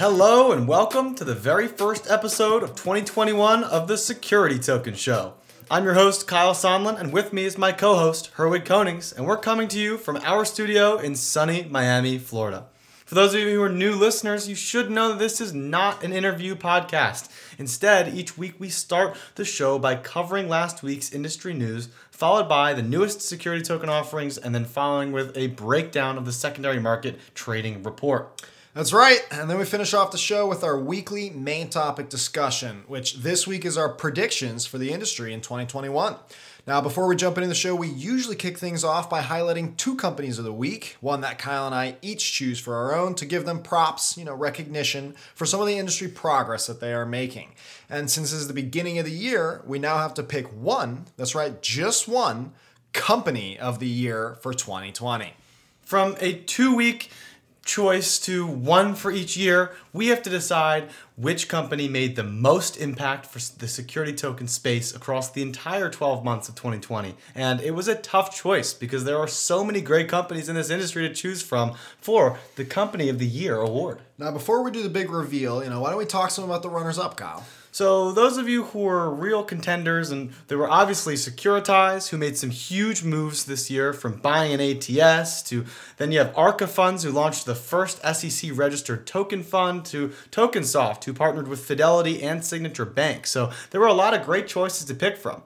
Hello and welcome to the very first episode of 2021 of the Security Token Show. I'm your host, Kyle Sonlin, and with me is my co host, Herwig Konings, and we're coming to you from our studio in sunny Miami, Florida. For those of you who are new listeners, you should know that this is not an interview podcast. Instead, each week we start the show by covering last week's industry news, followed by the newest security token offerings, and then following with a breakdown of the secondary market trading report. That's right. And then we finish off the show with our weekly main topic discussion, which this week is our predictions for the industry in 2021. Now, before we jump into the show, we usually kick things off by highlighting two companies of the week, one that Kyle and I each choose for our own to give them props, you know, recognition for some of the industry progress that they are making. And since this is the beginning of the year, we now have to pick one, that's right, just one company of the year for 2020. From a two week choice to one for each year, we have to decide which company made the most impact for the security token space across the entire 12 months of 2020. And it was a tough choice because there are so many great companies in this industry to choose from for the Company of the Year award. Now, before we do the big reveal, you know, why don't we talk some about the runners up, Kyle? So those of you who were real contenders, and there were obviously Securitize, who made some huge moves this year, from buying an ATS to then you have Arca Funds, who launched the first SEC registered token fund, to TokenSoft, who partnered with Fidelity and Signature Bank. So there were a lot of great choices to pick from.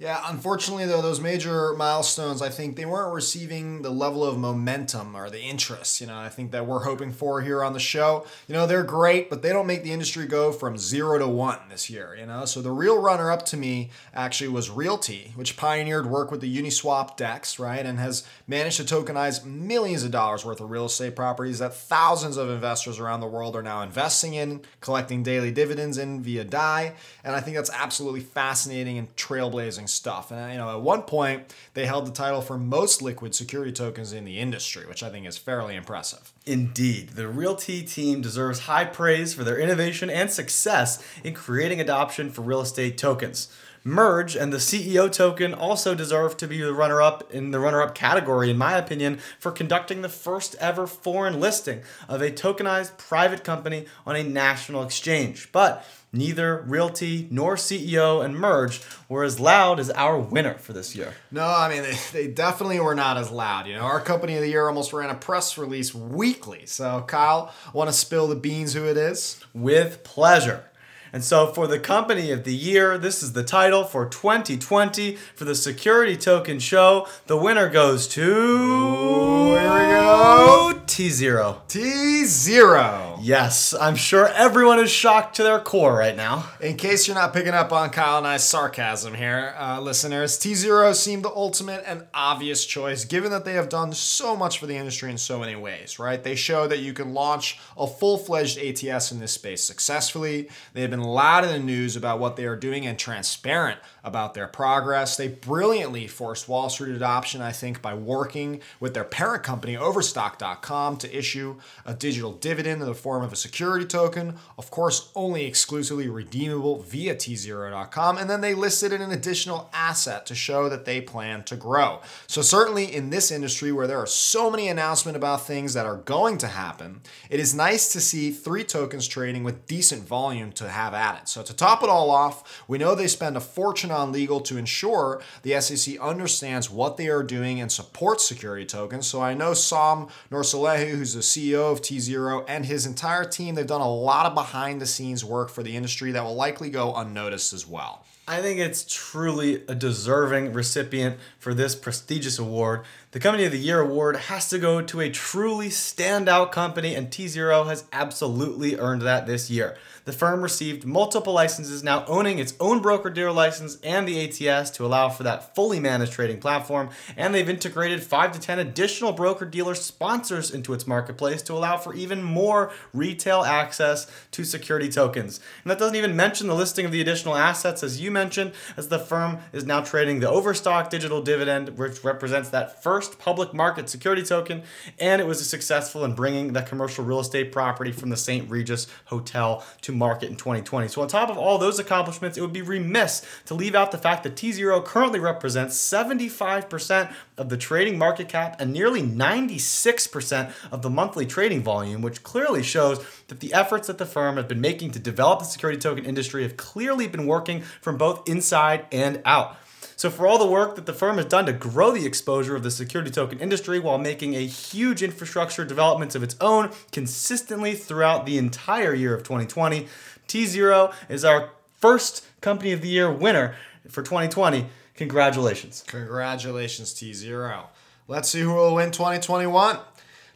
Yeah, unfortunately, though, those major milestones, I think they weren't receiving the level of momentum or the interest, you know, I think that we're hoping for here on the show. You know, they're great, but they don't make the industry go from zero to one this year, you know? So the real runner up to me actually was RealT, which pioneered work with the Uniswap DEX, right, and has managed to tokenize millions of dollars worth of real estate properties that thousands of investors around the world are now investing in, collecting daily dividends in via DAI. And I think that's absolutely fascinating and trailblazing stuff. And you know, at one point they held the title for most liquid security tokens in the industry, which I think is fairly impressive. Indeed, the RealT team deserves high praise for their innovation and success in creating adoption for real estate tokens. MERJ and the CEO token also deserve to be the runner up in the runner up category, in my opinion, for conducting the first ever foreign listing of a tokenized private company on a national exchange. But neither RealT nor CEO and MERJ were as loud as our winner for this year. No, I mean, they, they definitely were not as loud. You know, our company of the year almost ran a press release weekly. So, Kyle, want to spill the beans who it is? With pleasure. And so, for the company of the year, this is the title for 2020 for the Security Token Show. The winner goes to. Ooh, here we go. tZERO. tZERO. Yes, I'm sure everyone is shocked to their core right now. In case you're not picking up on Kyle and I's sarcasm here, uh, listeners, tZERO seemed the ultimate and obvious choice given that they have done so much for the industry in so many ways, right? They show that you can launch a full fledged ATS in this space successfully. They have been loud in the news about what they are doing and transparent about their progress. They brilliantly forced Wall Street adoption, I think, by working with their parent company, Overstock.com, to issue a digital dividend in the form of a security token, of course, only exclusively redeemable via tZERO.com. And then they listed an additional asset to show that they plan to grow. So, certainly in this industry where there are so many announcements about things that are going to happen, it is nice to see three tokens trading with decent volume to have at it. So, to top it all off, we know they spend a fortune legal to ensure the SEC understands what they are doing and supports security tokens. So I know Sam Noursalehi, who's the CEO of tZERO, and his entire team, they've done a lot of behind the scenes work for the industry that will likely go unnoticed as well. I think it's truly a deserving recipient for this prestigious award. The Company of the Year award has to go to a truly standout company, and tZERO has absolutely earned that this year. The firm received multiple licenses, now owning its own broker dealer license and the ATS to allow for that fully managed trading platform, and they've integrated 5 to 10 additional broker dealer sponsors into its marketplace to allow for even more retail access to security tokens. And that doesn't even mention the listing of the additional assets, as you mentioned, as the firm is now trading the Overstock digital dividend, which represents that first public market security token, and it was successful in bringing that commercial real estate property from the St. Regis Hotel to market in 2020. So, on top of all those accomplishments, it would be remiss to leave out the fact that tZERO currently represents 75% of the trading market cap and nearly 96% of the monthly trading volume, which clearly shows that the efforts that the firm have been making to develop the security token industry have clearly been working from both inside and out. So, for all the work that the firm has done to grow the exposure of the security token industry while making a huge infrastructure developments of its own consistently throughout the entire year of 2020, tZERO is our first Company of the Year winner for 2020. Congratulations. Congratulations, tZERO. Let's see who will win 2021.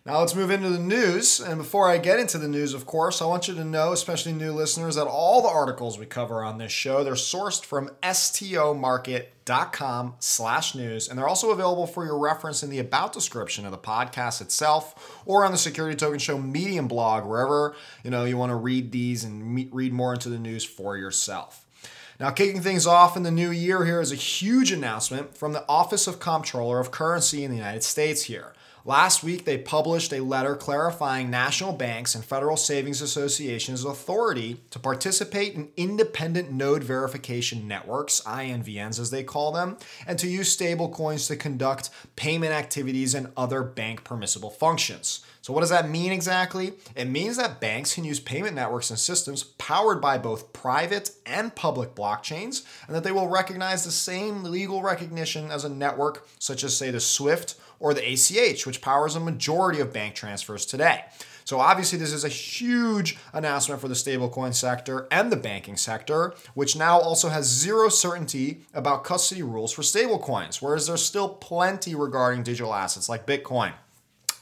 Now let's move into the news. And before I get into the news, of course, I want you to know, especially new listeners, that all the articles we cover on this show, they're sourced from stomarket.com slash news. And they're also available for your reference in the about description of the podcast itself or on the Security Token Show Medium blog, wherever you know you want to read these and read more into the news for yourself. Now, kicking things off in the new year here is a huge announcement from the Office of Comptroller of Currency in the United States here. Last week, they published a letter clarifying national banks and federal savings associations' authority to participate in independent node verification networks, INVNs as they call them, and to use stablecoins to conduct payment activities and other bank permissible functions. So, what does that mean exactly? It means that banks can use payment networks and systems powered by both private and public blockchains, and that they will recognize the same legal recognition as a network, such as, say, the SWIFT or the ACH, which powers a majority of bank transfers today. So obviously, this is a huge announcement for the stablecoin sector and the banking sector, which now also has zero certainty about custody rules for stablecoins, whereas there's still plenty regarding digital assets like Bitcoin.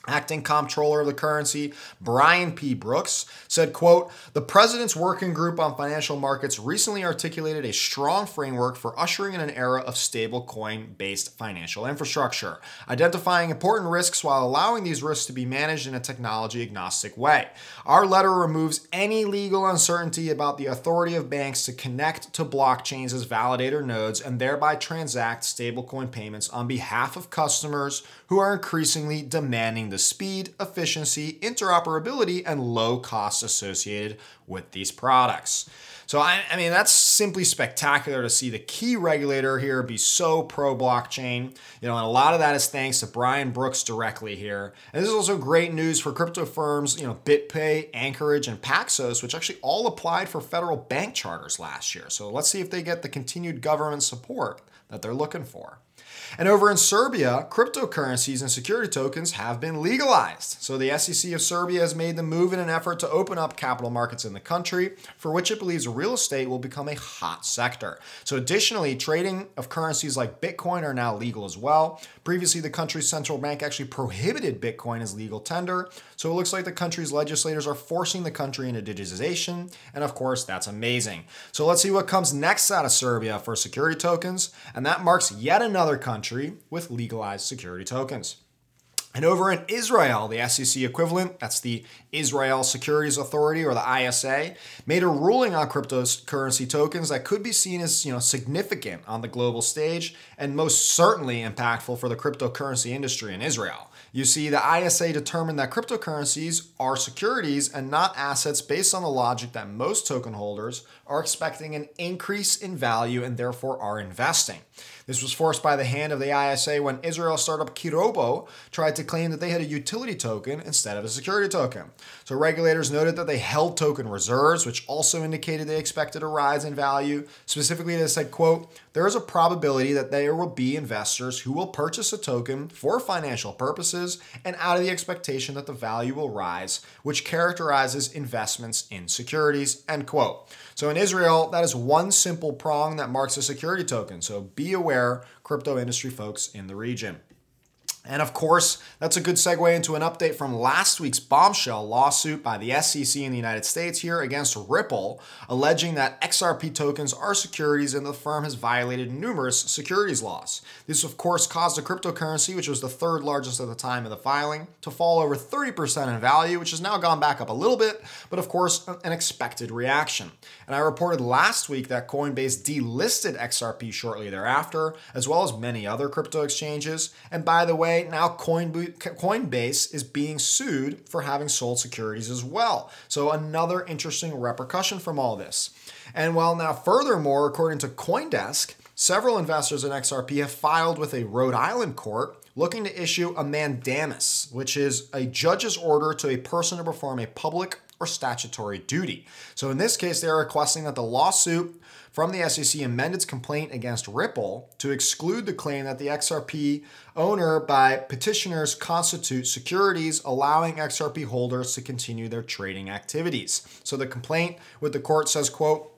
Acting comptroller of the currency, Brian P. Brooks, said, quote, The president's working group on financial markets recently articulated a strong framework for ushering in an era of stable coin based financial infrastructure, identifying important risks while allowing these risks to be managed in a technology agnostic way. Our letter removes any legal uncertainty about the authority of banks to connect to blockchains as validator nodes and thereby transact stablecoin payments on behalf of customers who are increasingly demanding the speed, efficiency, interoperability, and low costs associated with these products. So, I, I, mean, that's simply spectacular to see the key regulator here be so pro blockchain. You know, and a lot of that is thanks to Brian Brooks directly here. And this is also great news for crypto firms, you know, BitPay, Anchorage, and Paxos, which actually all applied for federal bank charters last year. So, let's see if they get the continued government support that they're looking for. And over in Serbia, cryptocurrencies and security tokens have been legalized. So the SEC of Serbia has made the move in an effort to open up capital markets in the country, for which it believes real estate will become a hot sector. So additionally, trading of currencies like Bitcoin are now legal as well. Previously, the country's central bank actually prohibited Bitcoin as legal tender. So it looks like the country's legislators are forcing the country into digitization. And of course, that's amazing. So let's see what comes next out of Serbia for security tokens. And that marks yet another country with legalized security tokens. And over in Israel, the SEC equivalent, that's the Israel Securities Authority or the ISA, made a ruling on cryptocurrency tokens that could be seen as, you know, significant on the global stage and most certainly impactful for the cryptocurrency industry in Israel. You see, the ISA determined that cryptocurrencies are securities and not assets based on the logic that most token holders are expecting an increase in value and therefore are investing. This was forced by the hand of the ISA when Israel startup Kirobo tried to claim that they had a utility token instead of a security token. So regulators noted that they held token reserves, which also indicated they expected a rise in value. Specifically, they said, quote, there is a probability that there will be investors who will purchase a token for financial purposes and out of the expectation that the value will rise, which characterizes investments in securities, end quote. So in Israel, that is one simple prong that marks a security token. So be aware, crypto industry folks in the region. And of course, that's a good segue into an update from last week's bombshell lawsuit by the SEC in the United States here against Ripple, alleging that XRP tokens are securities and the firm has violated numerous securities laws. This, of course, caused the cryptocurrency, which was the third largest at the time of the filing, to fall over 30% in value, which has now gone back up a little bit, but of course, an expected reaction. And I reported last week that Coinbase delisted XRP shortly thereafter, as well as many other crypto exchanges. And by the way, way, now Coinbase is being sued for having sold securities as well. So, another interesting repercussion from all this. And while now, furthermore, according to Coindesk, several investors in XRP have filed with a Rhode Island court looking to issue a mandamus, which is a judge's order to a person to perform a public or statutory duty. So in this case, they're requesting that the lawsuit from the SEC amend its complaint against Ripple to exclude the claim that the XRP owner by petitioners constitute securities, allowing XRP holders to continue their trading activities. So the complaint with the court says, quote,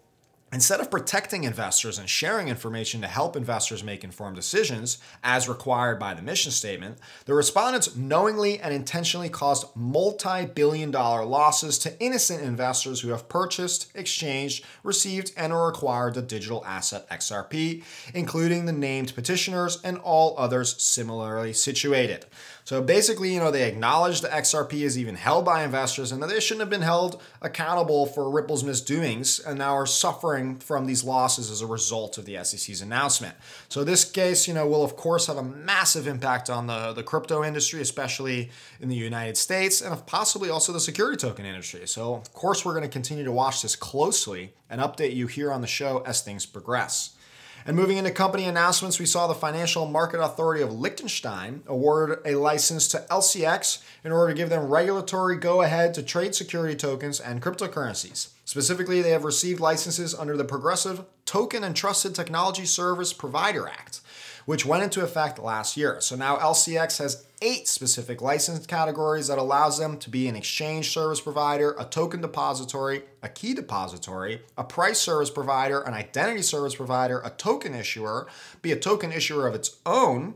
Instead of protecting investors and sharing information to help investors make informed decisions, as required by the mission statement, the respondents knowingly and intentionally caused multi billion dollar losses to innocent investors who have purchased, exchanged, received, and or acquired the digital asset XRP, including the named petitioners and all others similarly situated. So basically, you know, they acknowledge the XRP is even held by investors and that they shouldn't have been held accountable for Ripple's misdoings and now are suffering from these losses as a result of the SEC's announcement. So this case, you know, will of course have a massive impact on the, the crypto industry, especially in the United States, and possibly also the security token industry. So of course we're going to continue to watch this closely and update you here on the show as things progress. And moving into company announcements, we saw the Financial Market Authority of Liechtenstein award a license to LCX in order to give them regulatory go ahead to trade security tokens and cryptocurrencies. Specifically, they have received licenses under the Progressive Token and Trusted Technology Service Provider Act which went into effect last year. So now LCX has eight specific license categories that allows them to be an exchange service provider, a token depository, a key depository, a price service provider, an identity service provider, a token issuer, be a token issuer of its own,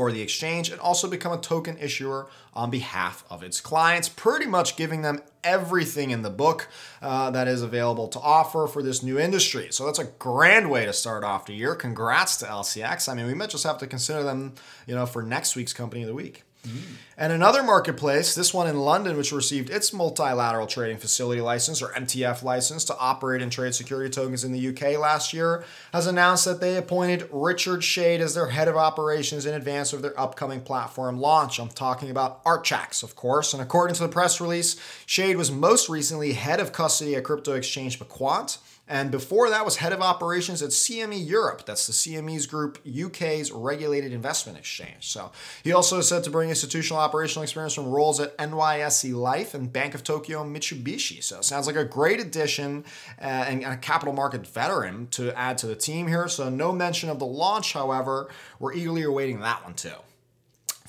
for the exchange and also become a token issuer on behalf of its clients, pretty much giving them everything in the book uh, that is available to offer for this new industry. So that's a grand way to start off the year. Congrats to LCX. I mean, we might just have to consider them, you know, for next week's company of the week. Mm. And another marketplace, this one in London, which received its multilateral trading facility license or MTF license to operate and trade security tokens in the UK last year, has announced that they appointed Richard Shade as their head of operations in advance of their upcoming platform launch. I'm talking about Archax, of course. And according to the press release, Shade was most recently head of custody at crypto exchange Bequant and before that was head of operations at CME Europe. That's the CME's group, UK's regulated investment exchange. So he also said to bring institutional operational experience from roles at NYSE Liffe and Bank of Tokyo Mitsubishi. So it sounds like a great addition uh, and a capital market veteran to add to the team here. So no mention of the launch, however. We're eagerly awaiting that one too.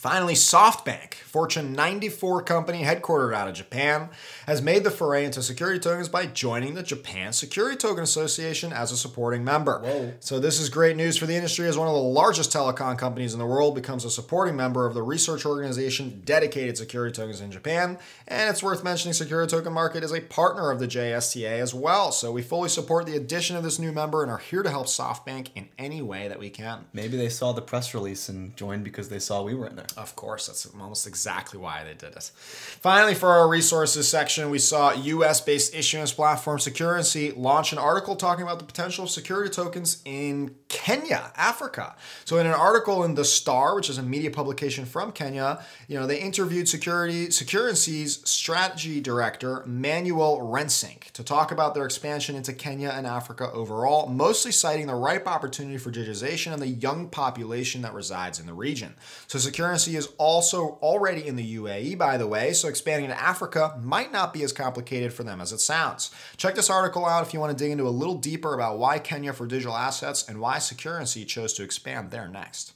Finally, SoftBank, Fortune 94 company headquartered out of Japan, has made the foray into security tokens by joining the Japan Security Token Association as a supporting member. Whoa. So this is great news for the industry as one of the largest telecom companies in the world becomes a supporting member of the research organization dedicated security tokens in Japan. And it's worth mentioning Security Token Market is a partner of the JSTA as well. So we fully support the addition of this new member and are here to help SoftBank in any way that we can. Maybe they saw the press release and joined because they saw we were in there. Of course, that's almost exactly why they did it. Finally, for our resources section, we saw US based issuance platform Securrency launch an article talking about the potential of security tokens in Kenya, Africa. So, in an article in The Star, which is a media publication from Kenya, you know, they interviewed security Securrency's strategy director, Manuel Rensink, to talk about their expansion into Kenya and Africa overall, mostly citing the ripe opportunity for digitization and the young population that resides in the region. So, Securrency is also already in the UAE, by the way, so expanding to Africa might not be as complicated for them as it sounds. Check this article out if you want to dig into a little deeper about why Kenya for digital assets and why Securrency chose to expand there next.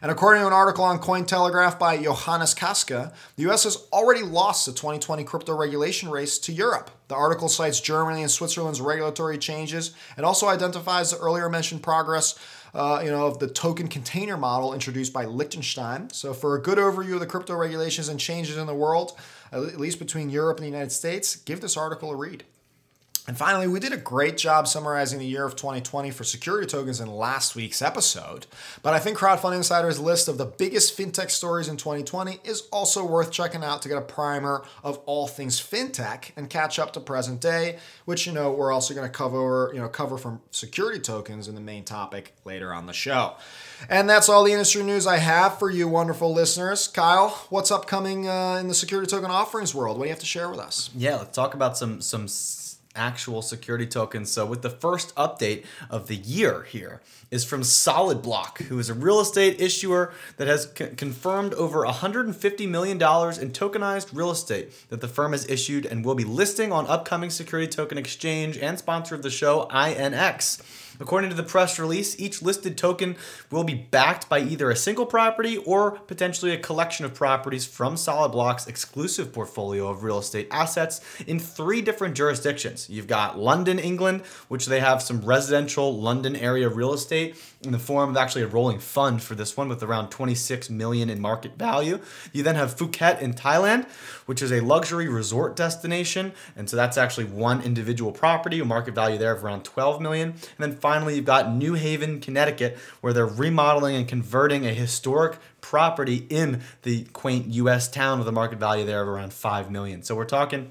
And according to an article on Cointelegraph by Johannes Kaska, the US has already lost the 2020 crypto regulation race to Europe. The article cites Germany and Switzerland's regulatory changes and also identifies the earlier mentioned progress uh, you know, of the token container model introduced by Liechtenstein. So, for a good overview of the crypto regulations and changes in the world, at least between Europe and the United States, give this article a read. And finally, we did a great job summarizing the year of 2020 for security tokens in last week's episode. But I think Crowdfund Insider's list of the biggest fintech stories in 2020 is also worth checking out to get a primer of all things fintech and catch up to present day, which you know we're also going to cover, you know, cover from security tokens in the main topic later on the show. And that's all the industry news I have for you, wonderful listeners. Kyle, what's upcoming uh, in the security token offerings world? What do you have to share with us? Yeah, let's talk about some some actual security tokens. So, with the first update of the year here is from Solid Block, who is a real estate issuer that has c- confirmed over $150 million in tokenized real estate that the firm has issued and will be listing on upcoming security token exchange and sponsor of the show, INX. According to the press release, each listed token will be backed by either a single property or potentially a collection of properties from Solid Block's exclusive portfolio of real estate assets in three different jurisdictions. You've got London, England, which they have some residential London area real estate in the form of actually a rolling fund for this one with around 26 million in market value. You then have Phuket in Thailand, which is a luxury resort destination, and so that's actually one individual property, a market value there of around 12 million. And then finally, you've got New Haven, Connecticut, where they're remodeling and converting a historic property in the quaint US town with a market value there of around 5 million. So we're talking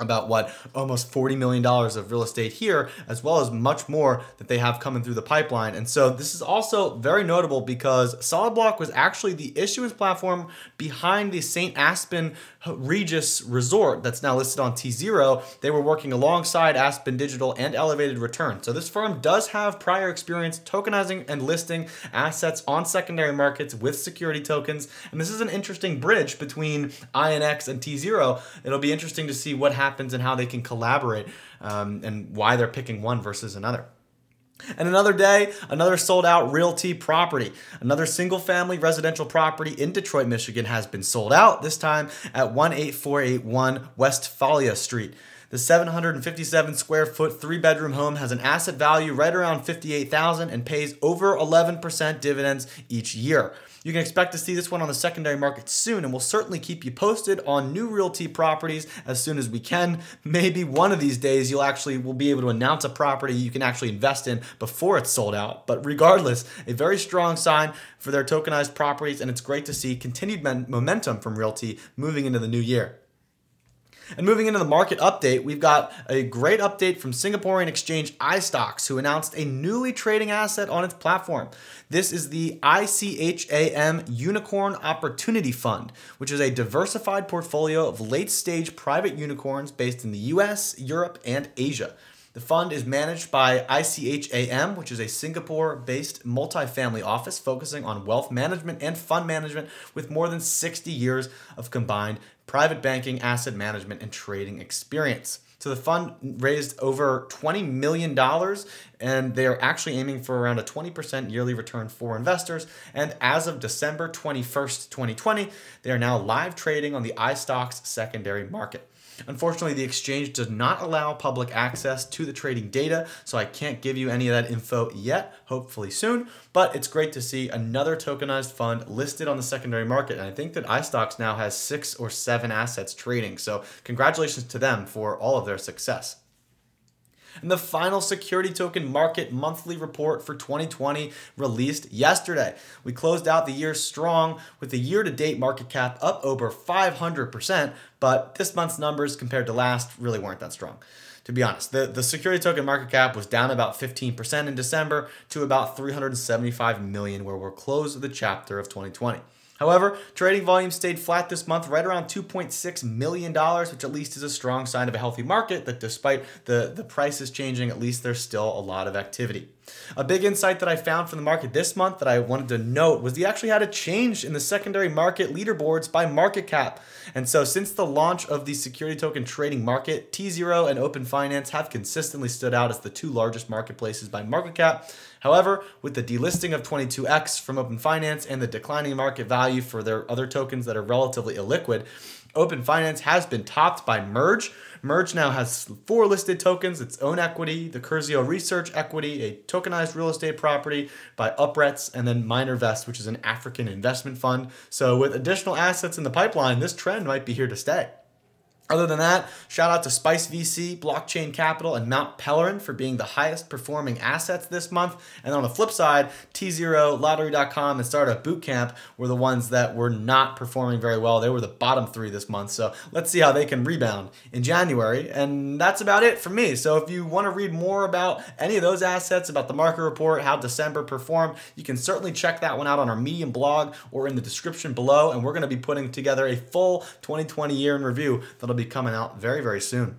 about what almost $40 million of real estate here, as well as much more that they have coming through the pipeline. And so this is also very notable because Solid Block was actually the issuance platform behind the St. Aspen Regis Resort that's now listed on tZERO. They were working alongside Aspen Digital and Elevated Return. So this firm does have prior experience tokenizing and listing assets on secondary markets with security tokens. And this is an interesting bridge between INX and tZERO. It'll be interesting to see what happens and how they can collaborate um, and why they're picking one versus another. And another day, another sold out RealT property. Another single family residential property in Detroit, Michigan has been sold out, this time at 18481 Westphalia Street. The 757 square foot three bedroom home has an asset value right around 58,000 and pays over 11% dividends each year. You can expect to see this one on the secondary market soon, and we'll certainly keep you posted on new RealT properties as soon as we can. Maybe one of these days you'll actually will be able to announce a property you can actually invest in before it's sold out. But regardless, a very strong sign for their tokenized properties, and it's great to see continued momentum from RealT moving into the new year. And moving into the market update, we've got a great update from Singaporean exchange iSTOX, who announced a newly trading asset on its platform. This is the ICHAM Unicorn Opportunity Fund, which is a diversified portfolio of late stage private unicorns based in the US, Europe, and Asia. The fund is managed by ICHAM, which is a Singapore based multifamily office focusing on wealth management and fund management with more than 60 years of combined private banking, asset management, and trading experience. So the fund raised over $20 million and they are actually aiming for around a 20% yearly return for investors. And as of December 21st, 2020, they are now live trading on the iSTOX secondary market. Unfortunately, the exchange does not allow public access to the trading data, so I can't give you any of that info yet, hopefully soon. But it's great to see another tokenized fund listed on the secondary market. And I think that iSTOX now has six or seven assets trading. So, congratulations to them for all of their success. And the final security token market monthly report for 2020 released yesterday. We closed out the year strong with the year to date market cap up over 500%, but this month's numbers compared to last really weren't that strong. To be honest, the, the security token market cap was down about 15% in December to about 375 million, where we're closed the chapter of 2020. However, trading volume stayed flat this month, right around $2.6 million, which at least is a strong sign of a healthy market that despite the, the prices changing, at least there's still a lot of activity. A big insight that I found from the market this month that I wanted to note was they actually had a change in the secondary market leaderboards by market cap. And so, since the launch of the security token trading market, tZERO and Open Finance have consistently stood out as the two largest marketplaces by market cap. However, with the delisting of 22x from Open Finance and the declining market value for their other tokens that are relatively illiquid, Open Finance has been topped by MERJ. MERJ now has four listed tokens its own equity, the Curzio Research equity, a tokenized real estate property by Uprets, and then MinerVest, which is an African investment fund. So, with additional assets in the pipeline, this trend might be here to stay. Other than that, shout out to Spice VC, Blockchain Capital, and Mount Pelerin for being the highest performing assets this month. And on the flip side, tZERO, Lottery.com, and Startup Bootcamp were the ones that were not performing very well. They were the bottom three this month. So let's see how they can rebound in January. And that's about it for me. So if you want to read more about any of those assets, about the market report, how December performed, you can certainly check that one out on our Medium blog or in the description below. And we're going to be putting together a full 2020 year in review that'll be coming out very, very soon.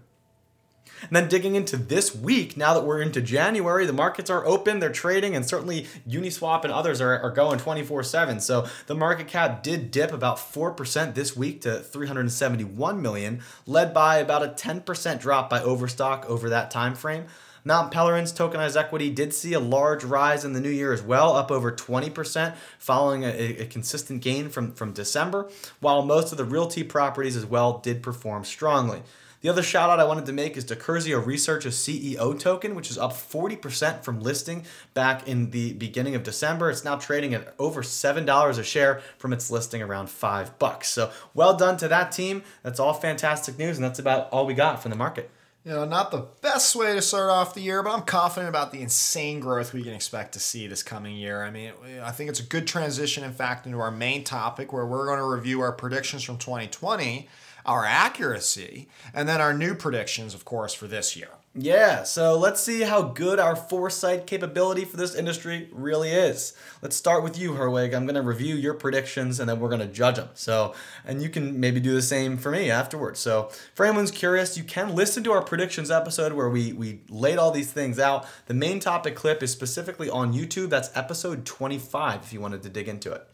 And then digging into this week, now that we're into January, the markets are open, they're trading, and certainly Uniswap and others are, are going 24 7. So the market cap did dip about 4% this week to 371 million, led by about a 10% drop by Overstock over that time frame. Mount Pelerin's tokenized equity did see a large rise in the new year as well, up over 20%, following a, a, consistent gain from, from December, while most of the RealT properties as well did perform strongly. The other shout out I wanted to make is to Curzio Research's CEO token, which is up 40% from listing back in the beginning of December. It's now trading at over $7 a share from its listing around 5 bucks. So well done to that team. That's all fantastic news, and that's about all we got from the market you know, not the best way to start off the year, but I'm confident about the insane growth we can expect to see this coming year. I mean, I think it's a good transition, in fact, into our main topic where we're going to review our predictions from 2020, our accuracy, and then our new predictions, of course, for this year. Yeah, so let's see how good our foresight capability for this industry really is. Let's start with you, Herwig. I'm going to review your predictions and then we're going to judge them. So, and you can maybe do the same for me afterwards. So, for anyone's curious, you can listen to our predictions episode where we we laid all these things out. The main topic clip is specifically on YouTube. That's episode 25 if you wanted to dig into it.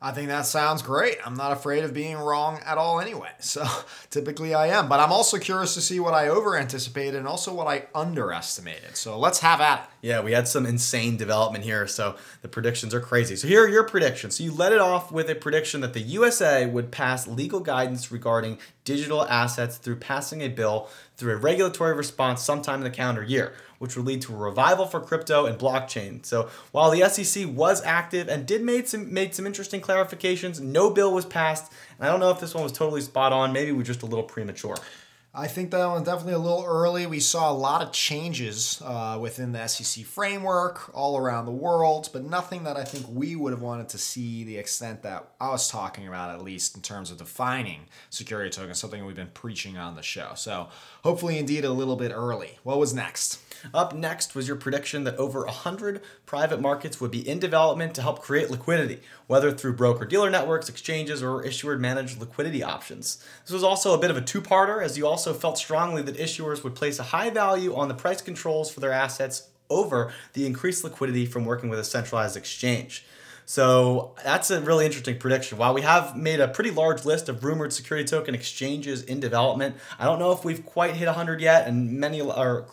I think that sounds great. I'm not afraid of being wrong at all anyway. So typically I am. But I'm also curious to see what I over anticipated and also what I underestimated. So let's have at it. Yeah, we had some insane development here. So the predictions are crazy. So here are your predictions. So you let it off with a prediction that the USA would pass legal guidance regarding digital assets through passing a bill through a regulatory response sometime in the calendar year which would lead to a revival for crypto and blockchain. So while the SEC was active and did made some made some interesting clarifications, no bill was passed. And I don't know if this one was totally spot on. Maybe we are just a little premature. I think that was definitely a little early. We saw a lot of changes uh, within the SEC framework all around the world, but nothing that I think we would have wanted to see the extent that I was talking about, at least in terms of defining security tokens, something we've been preaching on the show. So hopefully, indeed, a little bit early. What was next? Up next was your prediction that over 100 private markets would be in development to help create liquidity, whether through broker dealer networks, exchanges, or issuer managed liquidity options. This was also a bit of a two parter, as you also felt strongly that issuers would place a high value on the price controls for their assets over the increased liquidity from working with a centralized exchange. So that's a really interesting prediction. While we have made a pretty large list of rumored security token exchanges in development, I don't know if we've quite hit 100 yet, and many are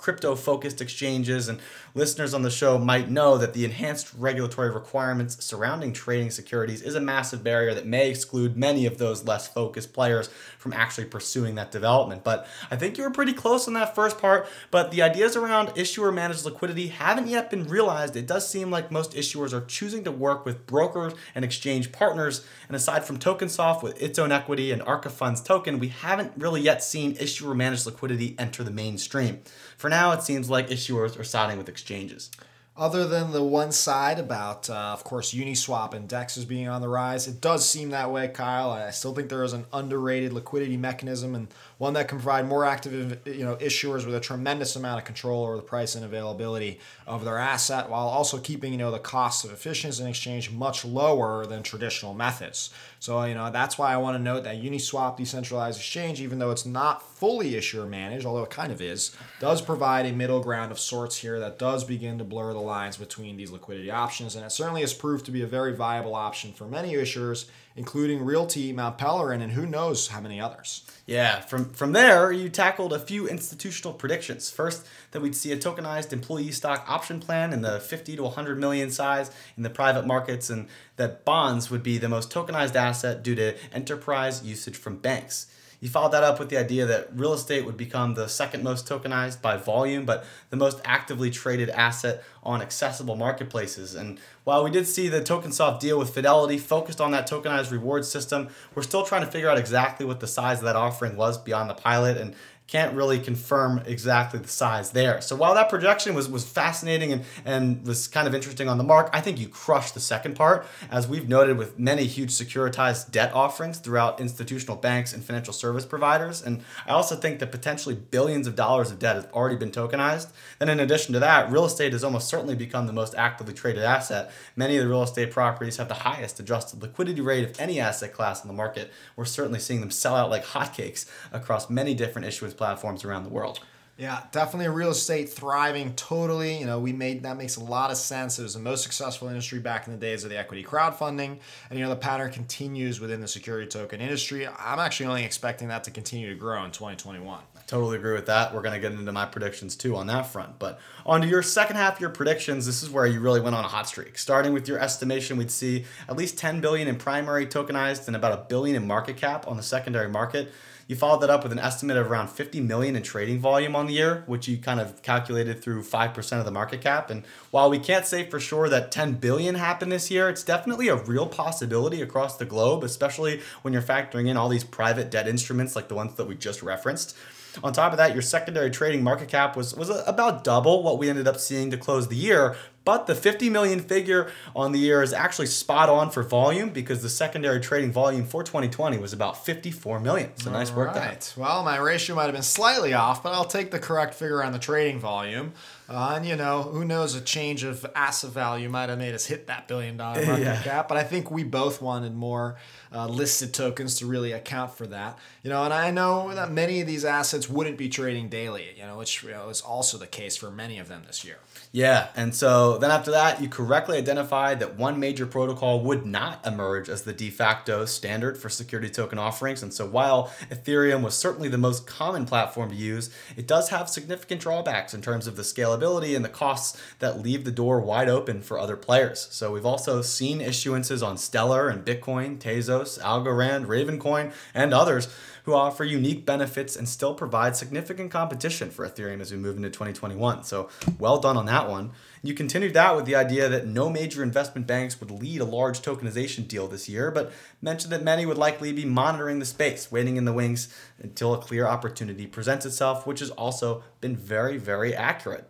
crypto focused exchanges and listeners on the show might know that the enhanced regulatory requirements surrounding trading securities is a massive barrier that may exclude many of those less focused players from actually pursuing that development. But I think you were pretty close on that first part, but the ideas around issuer managed liquidity haven't yet been realized. It does seem like most issuers are choosing to work with brokers and exchange partners, and aside from TokenSoft with its own equity and Arca Funds token, we haven't really yet seen issuer managed liquidity enter the mainstream. For now, it seems like issuers are siding with exchanges. Other than the one side about, uh, of course, Uniswap and DEXs being on the rise, it does seem that way, Kyle. I still think there is an underrated liquidity mechanism and one that can provide more active you know, issuers with a tremendous amount of control over the price and availability of their asset while also keeping you know, the cost of efficiency in exchange much lower than traditional methods. So, you know, that's why I want to note that Uniswap decentralized exchange, even though it's not fully issuer managed, although it kind of is, does provide a middle ground of sorts here that does begin to blur the lines between these liquidity options. And it certainly has proved to be a very viable option for many issuers including RealT, Mount Pelerin, and who knows how many others. Yeah, from From there, you tackled a few institutional predictions. First, that we'd see a tokenized employee stock option plan in the 50 to 100 million size in the private markets, and that bonds would be the most tokenized asset due to enterprise usage from banks. You followed that up with the idea that real estate would become the second most tokenized by volume, but the most actively traded asset on accessible marketplaces. And while we did see the TokenSoft deal with Fidelity focused on that tokenized reward system, we're still trying to figure out exactly what the size of that offering was beyond the pilot. And can't really confirm exactly the size there. So while that projection was, was fascinating and, and was kind of interesting on the mark, I think you crushed the second part. As we've noted with many huge securitized debt offerings throughout institutional banks and financial service providers. And I also think that potentially billions of dollars of debt has already been tokenized. Then in addition to that, real estate has almost certainly become the most actively traded asset. Many of the real estate properties have the highest adjusted liquidity rate of any asset class in the market. We're certainly seeing them sell out like hotcakes across many different issuance platforms around the world. Yeah, definitely real estate thriving totally. You know, we made that makes a lot of sense. It was the most successful industry back in the days of the equity crowdfunding. And you know, the pattern continues within the security token industry. I'm actually only expecting that to continue to grow in 2021. I totally agree with that. We're going to get into my predictions too on that front. But on to your second half of your predictions, this is where you really went on a hot streak. Starting with your estimation, we'd see at least 10 billion in primary tokenized and about a billion in market cap on the secondary market. You followed that up with an estimate of around 50 million in trading volume on the year, which you kind of calculated through 5% of the market cap. And while we can't say for sure that 10 billion happened this year, it's definitely a real possibility across the globe, especially when you're factoring in all these private debt instruments like the ones that we just referenced. On top of that, your secondary trading market cap was was about double what we ended up seeing to close the year, but the 50 million figure on the year is actually spot on for volume because the secondary trading volume for 2020 was about 54 million. So nice work right. there. Well, my ratio might have been slightly off, but I'll take the correct figure on the trading volume. Uh, and you know, who knows, a change of asset value might have made us hit that billion dollar market yeah. cap. But I think we both wanted more uh, listed tokens to really account for that. You know, and I know that many of these assets wouldn't be trading daily. You know, which you know, is also the case for many of them this year. Yeah, and so then after that, you correctly identified that one major protocol would not emerge as the de facto standard for security token offerings. And so while Ethereum was certainly the most common platform to use, it does have significant drawbacks in terms of the scalability and the costs that leave the door wide open for other players. So we've also seen issuances on Stellar and Bitcoin, Tezos, Algorand, Ravencoin, and others who offer unique benefits and still provide significant competition for Ethereum as we move into 2021. So well done on that one. You continued that with the idea that no major investment banks would lead a large tokenization deal this year, but mentioned that many would likely be monitoring the space, waiting in the wings until a clear opportunity presents itself, which has also been very, very accurate.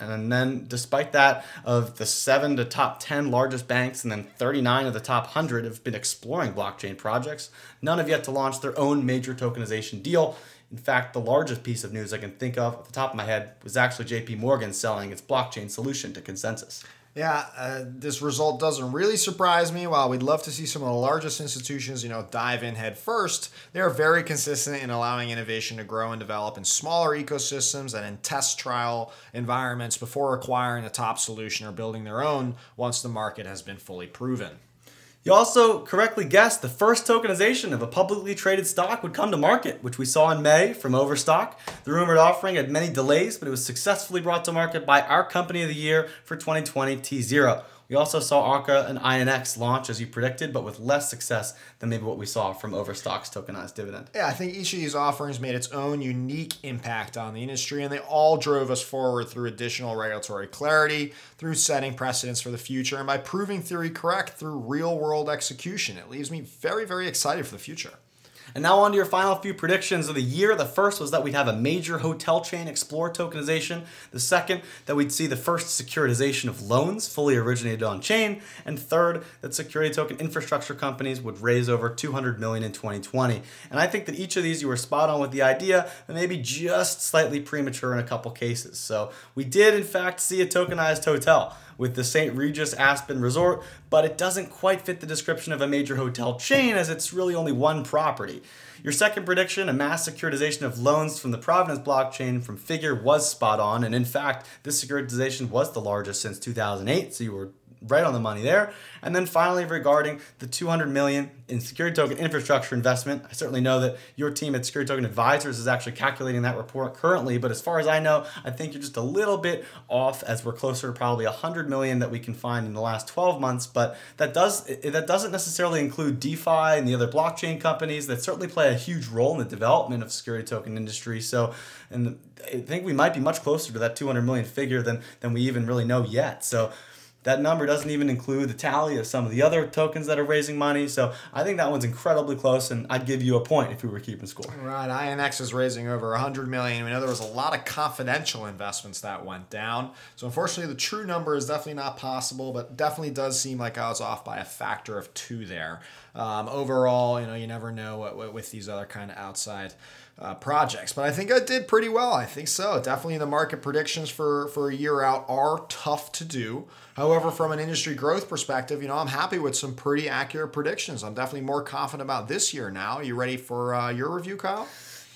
And then, despite that, of the seven to top 10 largest banks and then 39 of the top 100 have been exploring blockchain projects, none have yet to launch their own major tokenization deal. In fact, the largest piece of news I can think of at the top of my head was actually JP Morgan selling its blockchain solution to ConsenSys. Yeah, uh, this result doesn't really surprise me. While we'd love to see some of the largest institutions, you know, dive in head first, they are very consistent in allowing innovation to grow and develop in smaller ecosystems and in test trial environments before acquiring a top solution or building their own once the market has been fully proven. You also correctly guessed the first tokenization of a publicly traded stock would come to market, which we saw in May from Overstock. The rumored offering had many delays, but it was successfully brought to market by our company of the year for 2020 tZERO. We also saw Arca and INX launch as you predicted, but with less success than maybe what we saw from Overstock's tokenized dividend. Yeah, I think each of these offerings made its own unique impact on the industry, and they all drove us forward through additional regulatory clarity, through setting precedents for the future, and by proving theory correct through real world execution. It leaves me very, very excited for the future. And now on to your final few predictions of the year. The first was that we'd have a major hotel chain explore tokenization. The second, that we'd see the first securitization of loans fully originated on chain. And third, that security token infrastructure companies would raise over 200 million in 2020. And I think that each of these you were spot on with the idea, but maybe just slightly premature in a couple cases. So we did in fact see a tokenized hotel with the St. Regis Aspen Resort, but it doesn't quite fit the description of a major hotel chain as it's really only one property. Your second prediction, a mass securitization of loans from the Provenance blockchain from Figure, was spot on, and in fact, this securitization was the largest since 2008, so you were right on the money there. And then finally, regarding the 200 million in security token infrastructure investment, I certainly know that your team at Security Token Advisors is actually calculating that report currently. But as far as I know, I think you're just a little bit off, as we're closer to probably 100 million that we can find in the last 12 months. But that does that doesn't necessarily include DeFi and the other blockchain companies that certainly play a huge role in the development of security token industry. So, and I think we might be much closer to that 200 million figure than than we even really know yet. So that number doesn't even include the tally of some of the other tokens that are raising money. So I think that one's incredibly close, and I'd give you a point if we were keeping score. Right, INX is raising over 100 million. We know there was a lot of confidential investments that went down. So unfortunately, the true number is definitely not possible, but definitely does seem like I was off by a factor of two there. Um, overall, you know, you never know what, what with these other kind of outside uh, projects. But I think I did pretty well. I think so. Definitely the market predictions for, for a year out are tough to do. However, from an industry growth perspective, you know, I'm happy with some pretty accurate predictions. I'm definitely more confident about this year now. Are you ready for uh, your review, Kyle?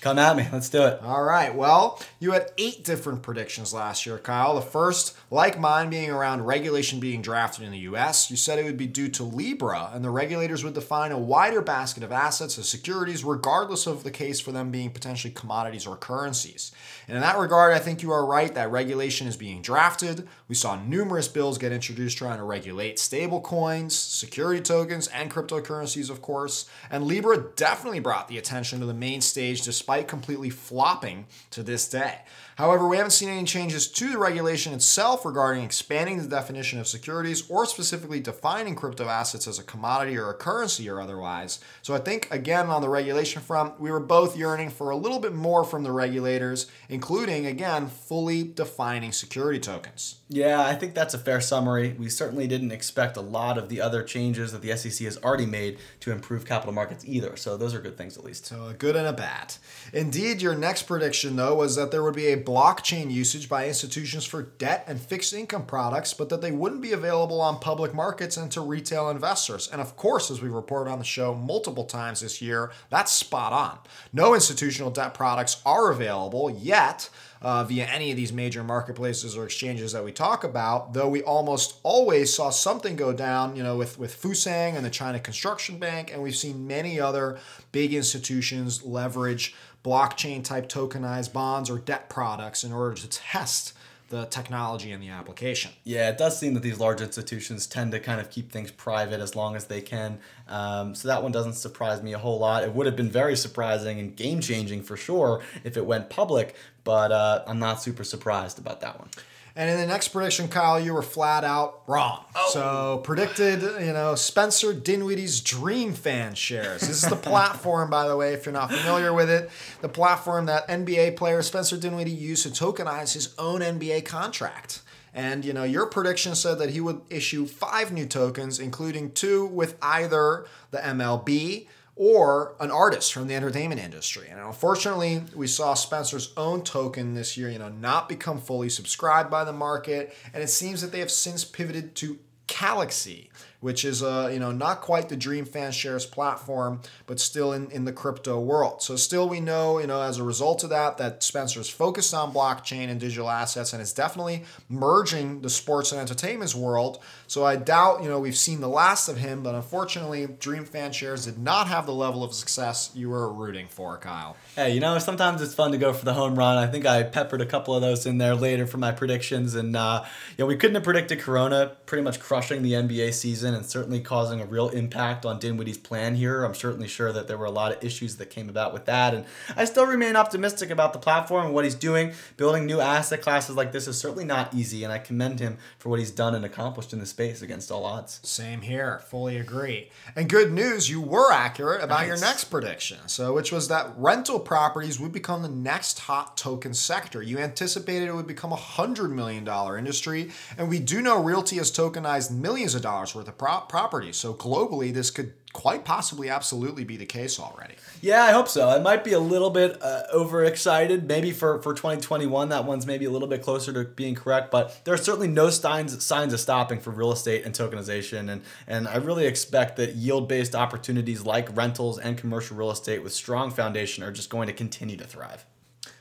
Come at me. Let's do it. All right. Well, you had eight different predictions last year, Kyle. The first, like mine, being around regulation being drafted in the US. You said it would be due to Libra, and the regulators would define a wider basket of assets as securities, regardless of the case for them being potentially commodities or currencies. And in that regard, I think you are right that regulation is being drafted. We saw numerous bills get introduced trying to regulate stable coins, security tokens, and cryptocurrencies, of course. And Libra definitely brought the attention to the main stage despite despite completely flopping to this day. However, we haven't seen any changes to the regulation itself regarding expanding the definition of securities or specifically defining crypto assets as a commodity or a currency or otherwise. So I think, again, on the regulation front, we were both yearning for a little bit more from the regulators, including, again, fully defining security tokens. Yeah, I think that's a fair summary. We certainly didn't expect a lot of the other changes that the SEC has already made to improve capital markets either. So those are good things at least. So a good and a bad. Indeed, your next prediction, though, was that there would be a blockchain usage by institutions for debt and fixed income products, but that they wouldn't be available on public markets and to retail investors. And of course, as we've reported on the show multiple times this year, that's spot on. No institutional debt products are available yet. Uh, via any of these major marketplaces or exchanges that we talk about, though we almost always saw something go down, you know, with, with Fosun and the China Construction Bank, and we've seen many other big institutions leverage blockchain type tokenized bonds or debt products in order to test the technology and the application. Yeah, it does seem that these large institutions tend to kind of keep things private as long as they can. Um, so that one doesn't surprise me a whole lot. It would have been very surprising and game changing for sure if it went public, but uh, I'm not super surprised about that one. And in the next prediction, Kyle, you were flat out wrong. Oh. So predicted, you know, Spencer Dinwiddie's Dream Fan shares. This is the platform, by the way, if you're not familiar with it, the platform that NBA player Spencer Dinwiddie used to tokenize his own NBA contract. And you know, your prediction said that he would issue five new tokens, including two with either the MLB or an artist from the entertainment industry. And unfortunately, we saw Spencer's own token this year, you know, not become fully subscribed by the market, and it seems that they have since pivoted to Calaxy, which is uh, you know not quite the Dream Fan Shares platform, but still in, in the crypto world. So still we know you know as a result of that that Spencer's focused on blockchain and digital assets and is definitely merging the sports and entertainment world. So I doubt you know we've seen the last of him, but unfortunately Dream Fan Shares did not have the level of success you were rooting for, Kyle. Hey, you know sometimes it's fun to go for the home run. I think I peppered a couple of those in there later for my predictions, and uh, you know we couldn't have predicted Corona pretty much crushing the NBA season and certainly causing a real impact on Dinwiddie's plan here. I'm certainly sure that there were a lot of issues that came about with that. And I still remain optimistic about the platform and what he's doing. Building new asset classes like this is certainly not easy, and I commend him for what he's done and accomplished in the space against all odds. Same here. Fully agree. And good news, you were accurate about nice. your next prediction. So, which was that rental properties would become the next hot token sector. You anticipated it would become a $100 million industry, and we do know RealT has tokenized millions of dollars worth of pro- properties. So globally, this could quite possibly absolutely be the case already. Yeah, I hope so. I might be a little bit uh, overexcited. Maybe for, for 2021, that one's maybe a little bit closer to being correct, but there are certainly no signs signs of stopping for real estate and tokenization. And, and I really expect that yield based opportunities like rentals and commercial real estate with strong foundation are just going to continue to thrive.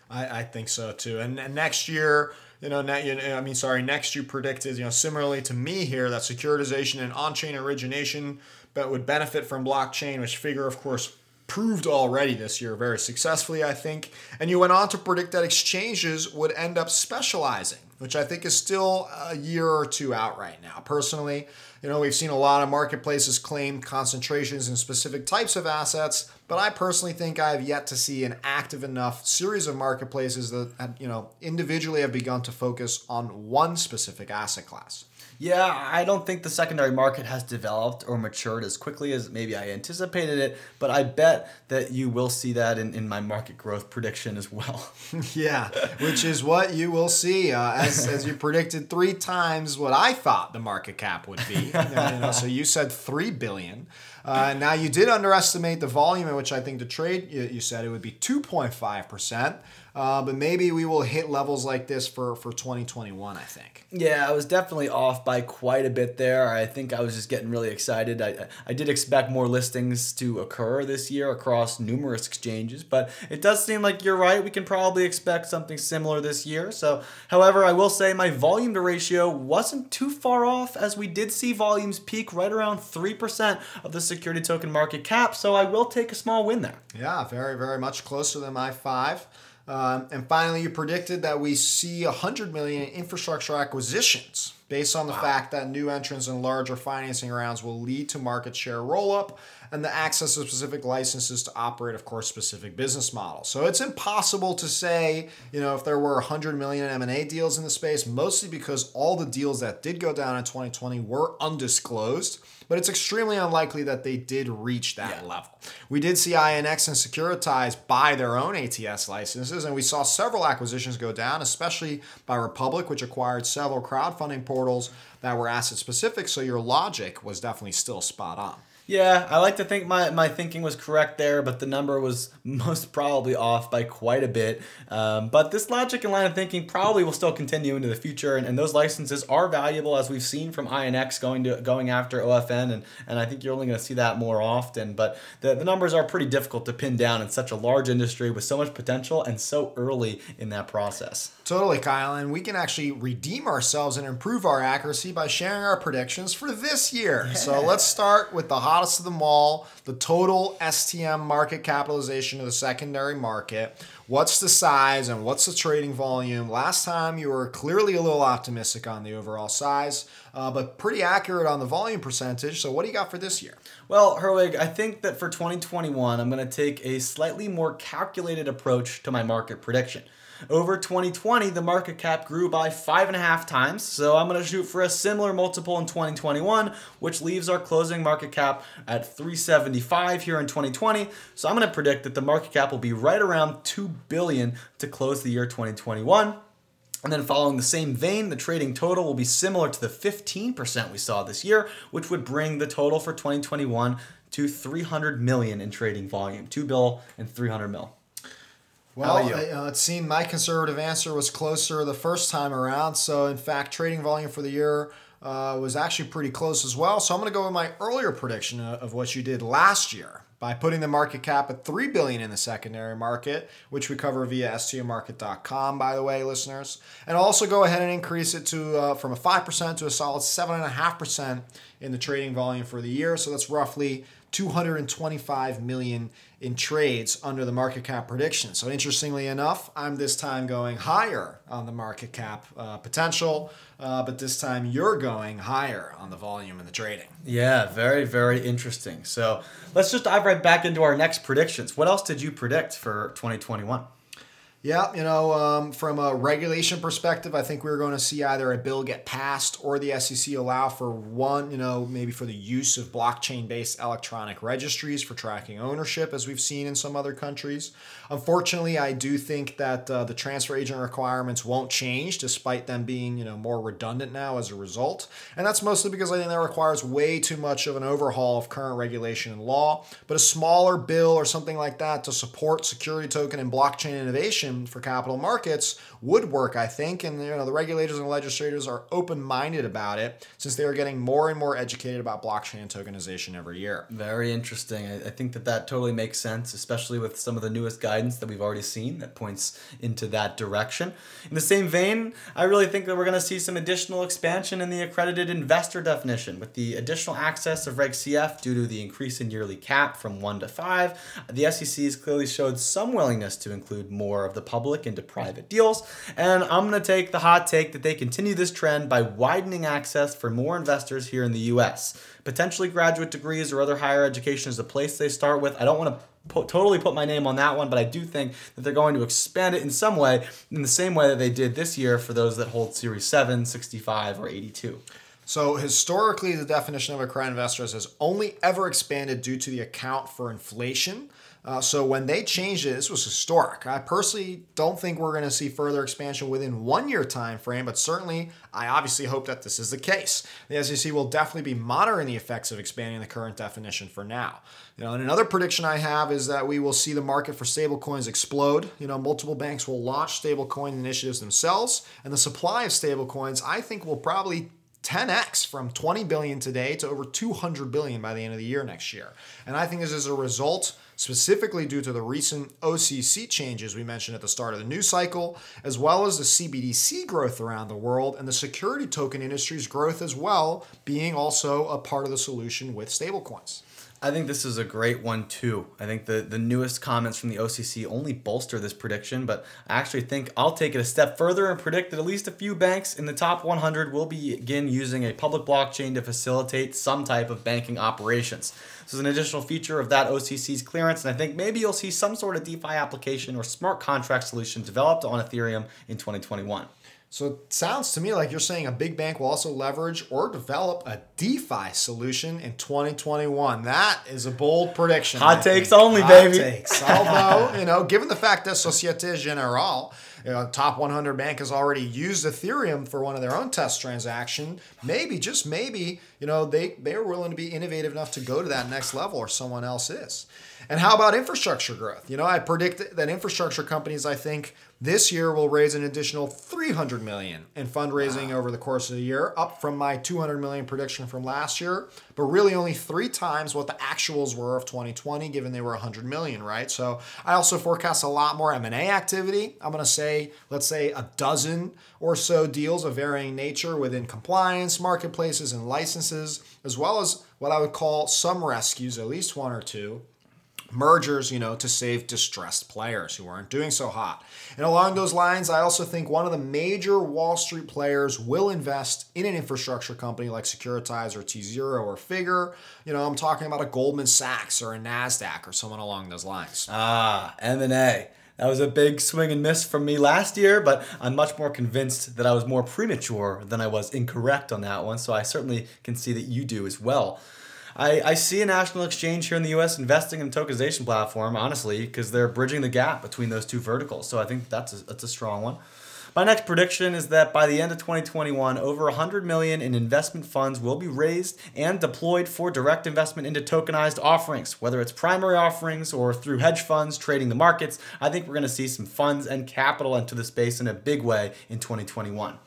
I, I think so too. And, and next year, you know, ne- you I mean, sorry, next you predicted, you know, similarly to me here, that securitization and on-chain origination, but would benefit from blockchain, which Figure, of course, proved already this year very successfully, I think. And you went on to predict that exchanges would end up specializing, which I think is still a year or two out right now. Personally, you know, we've seen a lot of marketplaces claim concentrations in specific types of assets, but I personally think I have yet to see an active enough series of marketplaces that, you know, individually have begun to focus on one specific asset class. Yeah, I don't think the secondary market has developed or matured as quickly as maybe I anticipated it, but I bet that you will see that in, in my market growth prediction as well. yeah, which is what you will see uh, as, as you predicted three times what I thought the market cap would be. you know, so you said 3 billion. Uh, now you did underestimate the volume in which I think the trade, you, you said it would be 2.5%. Uh, but maybe we will hit levels like this for, for 2021, I think. Yeah, I was definitely off by quite a bit there. I think I was just getting really excited. I, I did expect more listings to occur this year across numerous exchanges, but it does seem like you're right. We can probably expect something similar this year. So, however, I will say my volume to ratio wasn't too far off as we did see volumes peak right around 3% of the security token market cap. So, I will take a small win there. Yeah, very, very much closer than my five. Um, and finally, you predicted that we see 100 million in infrastructure acquisitions based on the wow. fact that new entrants and larger financing rounds will lead to market share roll up and the access to specific licenses to operate, of course, specific business models. So it's impossible to say, you know, if there were 100 million M&A deals in the space, mostly because all the deals that did go down in 2020 were undisclosed but it's extremely unlikely that they did reach that yeah. level. We did see INX and Securitize buy their own ATS licenses, and we saw several acquisitions go down, especially by Republic, which acquired several crowdfunding portals that were asset specific. So your logic was definitely still spot on. Yeah, I like to think my, my thinking was correct there, but the number was most probably off by quite a bit. Um, but this logic and line of thinking probably will still continue into the future, and, and those licenses are valuable, as we've seen from INX going to going after OFN, and, and I think you're only going to see that more often. But the, the numbers are pretty difficult to pin down in such a large industry with so much potential and so early in that process. Totally, Kyle. And we can actually redeem ourselves and improve our accuracy by sharing our predictions for this year. Yeah. So let's start with the hottest of the mall, the total STM market capitalization of the secondary market. What's the size and what's the trading volume? Last time you were clearly a little optimistic on the overall size, uh, but pretty accurate on the volume percentage. So, what do you got for this year? Well, Herwig, I think that for 2021, I'm going to take a slightly more calculated approach to my market prediction. Over 2020, the market cap grew by five and a half times, so I'm going to shoot for a similar multiple in 2021, which leaves our closing market cap at 375 here in 2020. So I'm going to predict that the market cap will be right around 2 billion to close the year 2021. And then, following the same vein, the trading total will be similar to the 15% we saw this year, which would bring the total for 2021 to 300 million in trading volume, 2 bill and 300 mil. Well, uh, it seemed my conservative answer was closer the first time around. So, in fact, trading volume for the year uh, was actually pretty close as well. So, I'm going to go with my earlier prediction of what you did last year by putting the market cap at 3 billion in the secondary market, which we cover via stmarket.com, by the way, listeners. And also go ahead and increase it to uh, from a 5% to a solid 7.5% in the trading volume for the year. So that's roughly 225 million in trades under the market cap prediction. So interestingly enough, I'm this time going higher on the market cap uh, potential, uh, but this time you're going higher on the volume and the trading. Yeah, very very interesting. So let's just dive right back into our next predictions. What else did you predict for 2021? Yeah, you know, um, from a regulation perspective, I think we are going to see either a bill get passed or the SEC allow for one, you know, maybe for the use of blockchain based electronic registries for tracking ownership, as we've seen in some other countries. Unfortunately, I do think that uh, the transfer agent requirements won't change, despite them being, you know, more redundant now as a result. And that's mostly because I think that requires way too much of an overhaul of current regulation and law. But a smaller bill or something like that to support security token and blockchain innovation for capital markets would work, I think, and you know the regulators and legislators are open-minded about it since they are getting more and more educated about blockchain and tokenization every year. Very interesting. I, I think that that totally makes sense, especially with some of the newest guidance that we've already seen that points into that direction. In the same vein, I really think that we're going to see some additional expansion in the accredited investor definition with the additional access of Reg CF due to the increase in yearly cap from 1 to 5. The SEC has clearly showed some willingness to include more of the public into private deals, and I'm going to take the hot take that they continue this trend by widening access for more investors here in the US. Potentially graduate degrees or other higher education is the place they start with. I don't want to put, totally put my name on that one, but I do think that they're going to expand it in some way, in the same way that they did this year for those that hold Series 7, 65, or 82. So historically, the definition of a accredited investor has only ever expanded due to the account for inflation. Uh, so when they changed it, this was historic. I personally don't think we're going to see further expansion within one year time frame, but certainly I obviously hope that this is the case. The SEC will definitely be monitoring the effects of expanding the current definition for now. You know, and another prediction I have is that we will see the market for stablecoins explode. You know, multiple banks will launch stablecoin initiatives themselves, and the supply of stablecoins I think will probably 10x from 20 billion today to over 200 billion by the end of the year next year. And I think this is a result specifically due to the recent OCC changes we mentioned at the start of the news cycle, as well as the CBDC growth around the world and the security token industry's growth as well, being also a part of the solution with stablecoins. I think this is a great one too. I think the, the newest comments from the OCC only bolster this prediction, but I actually think I'll take it a step further and predict that at least a few banks in the top 100 will begin using a public blockchain to facilitate some type of banking operations. This is an additional feature of that OCC's clearance, and I think maybe you'll see some sort of DeFi application or smart contract solution developed on Ethereum in 2021. So it sounds to me like you're saying a big bank will also leverage or develop a DeFi solution in 2021. That is a bold prediction. Hot takes only, Hot baby. Takes. Although, you know, given the fact that Societe Generale, you know, top 100 bank has already used Ethereum for one of their own test transaction, maybe just maybe, you know, they they are willing to be innovative enough to go to that next level, or someone else is. And how about infrastructure growth? You know, I predict that infrastructure companies, I think, this year will raise an additional 300 million in fundraising wow. over the course of the year, up from my 200 million prediction from last year, but really only three times what the actuals were of 2020, given they were 100 million, right? So I also forecast a lot more M&A activity. I'm going to say, let's say, a dozen or so deals of varying nature within compliance, marketplaces, and licenses, as well as what I would call some rescues, at least one or two mergers, you know, to save distressed players who aren't doing so hot. And along those lines, I also think one of the major Wall Street players will invest in an infrastructure company like Securitize or tZERO or Figure. You know, I'm talking about a Goldman Sachs or a Nasdaq or someone along those lines. Ah, M&A. That was a big swing and miss from me last year, but I'm much more convinced that I was more premature than I was incorrect on that one. So I certainly can see that you do as well. I, I see a national exchange here in the U.S. investing in tokenization platform, honestly, because they're bridging the gap between those two verticals. So I think that's a, that's a strong one. My next prediction is that by the end of 2021, over 100 million in investment funds will be raised and deployed for direct investment into tokenized offerings, whether it's primary offerings or through hedge funds trading the markets. I think we're going to see some funds and capital into the space in a big way in 2021.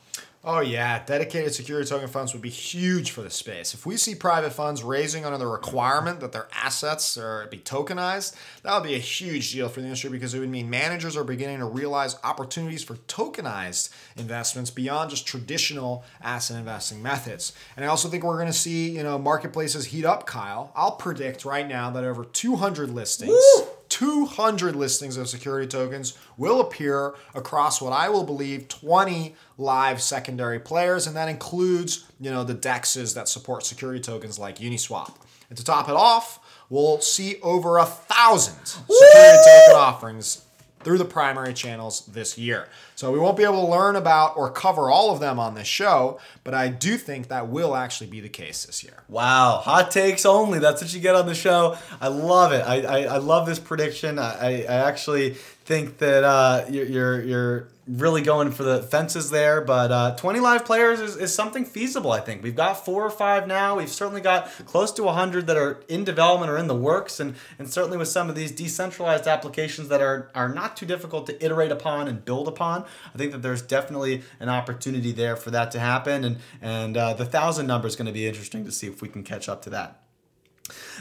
Oh yeah, dedicated security token funds would be huge for the space. If we see private funds raising under the requirement that their assets are be tokenized, that would be a huge deal for the industry because it would mean managers are beginning to realize opportunities for tokenized investments beyond just traditional asset investing methods. And I also think we're going to see, you know, marketplaces heat up, Kyle. I'll predict right now that over 200 listings Woo! 200 listings of security tokens will appear across what I will believe 20 live secondary players, and that includes, you know, the dexes that support security tokens like Uniswap. And to top it off, we'll see over a thousand security token offerings through the primary channels this year. So we won't be able to learn about or cover all of them on this show, but I do think that will actually be the case this year. Wow, hot takes only. That's what you get on the show. I love it. I, I, I love this prediction. I, I actually think that uh, you're, you're you're really going for the fences there, but uh, 20 live players is, is something feasible. I think we've got four or five now. We've certainly got close to 100 that are in development or in the works, and and certainly with some of these decentralized applications that are are not too difficult to iterate upon and build upon. I think that there's definitely an opportunity there for that to happen, and and uh, the thousand number is going to be interesting to see if we can catch up to that.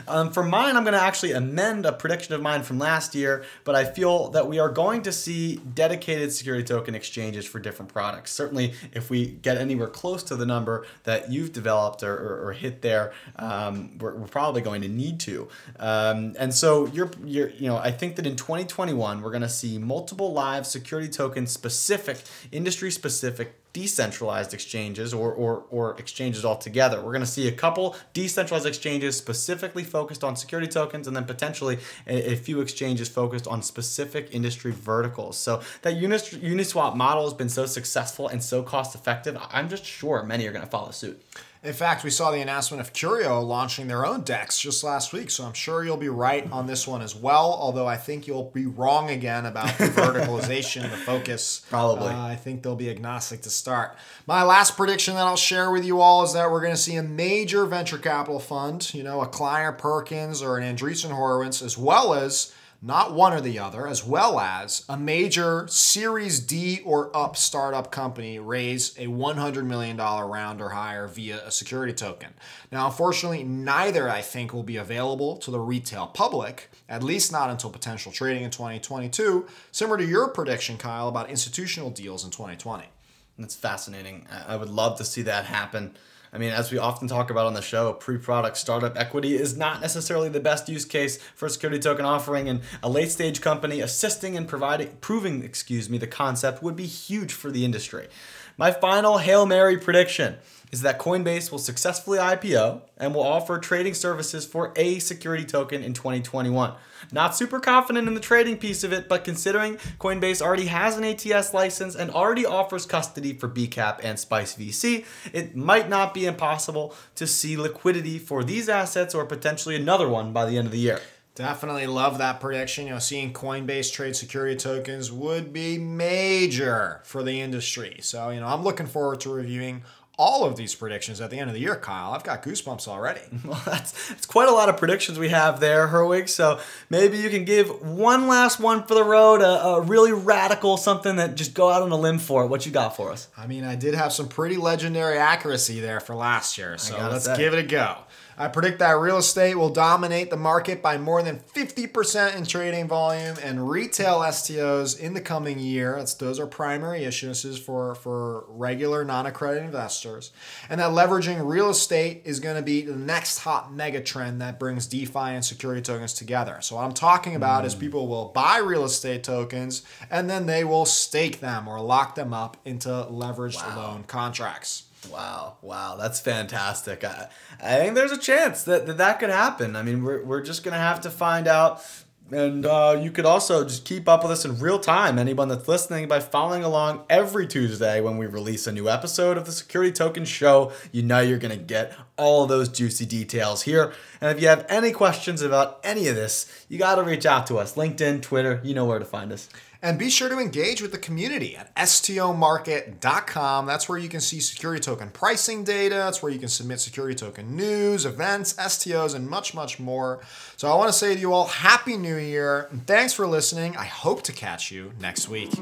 Um, for mine, I'm going to actually amend a prediction of mine from last year, but I feel that we are going to see dedicated security token exchanges for different products. Certainly, if we get anywhere close to the number that you've developed or, or, or hit there, um, we're, we're, probably going to need to. Um, and so, you're, you're, you know, I think that in 2021, we're going to see multiple live security token specific, industry specific decentralized exchanges or, or, or exchanges altogether. We're going to see a couple decentralized exchanges specifically focused on security tokens and then potentially a, a few exchanges focused on specific industry verticals. So that Unis, Uniswap model has been so successful and so cost effective, I'm just sure many are going to follow suit. In fact, we saw the announcement of Curio launching their own DEX just last week, so I'm sure you'll be right on this one as well. Although I think you'll be wrong again about the verticalization, the focus. Probably. Uh, I think they'll be agnostic to start. My last prediction that I'll share with you all is that we're going to see a major venture capital fund, you know, a Kleiner Perkins or an Andreessen Horowitz, as well as not one or the other, as well as a major Series D or up startup company raise a $100 million round or higher via a security token. Now, unfortunately, neither I think will be available to the retail public, at least not until potential trading in 2022, similar to your prediction, Kyle, about institutional deals in 2020. That's fascinating. I would love to see that happen. I mean, as we often talk about on the show, pre product startup equity is not necessarily the best use case for a security token offering, and a late stage company assisting and providing, proving, excuse me, the concept would be huge for the industry. My final Hail Mary prediction is that Coinbase will successfully IPO and will offer trading services for a security token in 2021. Not super confident in the trading piece of it, but considering Coinbase already has an ATS license and already offers custody for BCAP and Spice VC, it might not be impossible to see liquidity for these assets or potentially another one by the end of the year. Definitely love that prediction. You know, seeing Coinbase trade security tokens would be major for the industry. So, you know, I'm looking forward to reviewing all of these predictions at the end of the year, Kyle. I've got goosebumps already. Well, that's it's quite a lot of predictions we have there, Herwig. So maybe you can give one last one for the road, a, a, really radical something that just go out on a limb for. What you got for us? I mean, I did have some pretty legendary accuracy there for last year, so let's say. give it a go. I predict that real estate will dominate the market by more than 50% in trading volume and retail STOs in the coming year. That's, those are primary issuances for, for regular non accredited investors. And that leveraging real estate is going to be the next hot mega trend that brings DeFi and security tokens together. So, what I'm talking about mm. is people will buy real estate tokens and then they will stake them or lock them up into leveraged wow. loan contracts. Wow, wow, that's fantastic. I, I think there's a chance that, that that could happen. I mean, we're, we're just going to have to find out. And uh, you could also just keep up with us in real time, anyone that's listening, by following along every Tuesday when we release a new episode of the Security Token Show. You know you're going to get all those juicy details here. And if you have any questions about any of this, you got to reach out to us LinkedIn, Twitter, you know where to find us. And be sure to engage with the community at stomarket.com. That's where you can see security token pricing data. That's where you can submit security token news, events, STOs, and much, much more. So I want to say to you all, Happy New Year. And thanks for listening. I hope to catch you next week.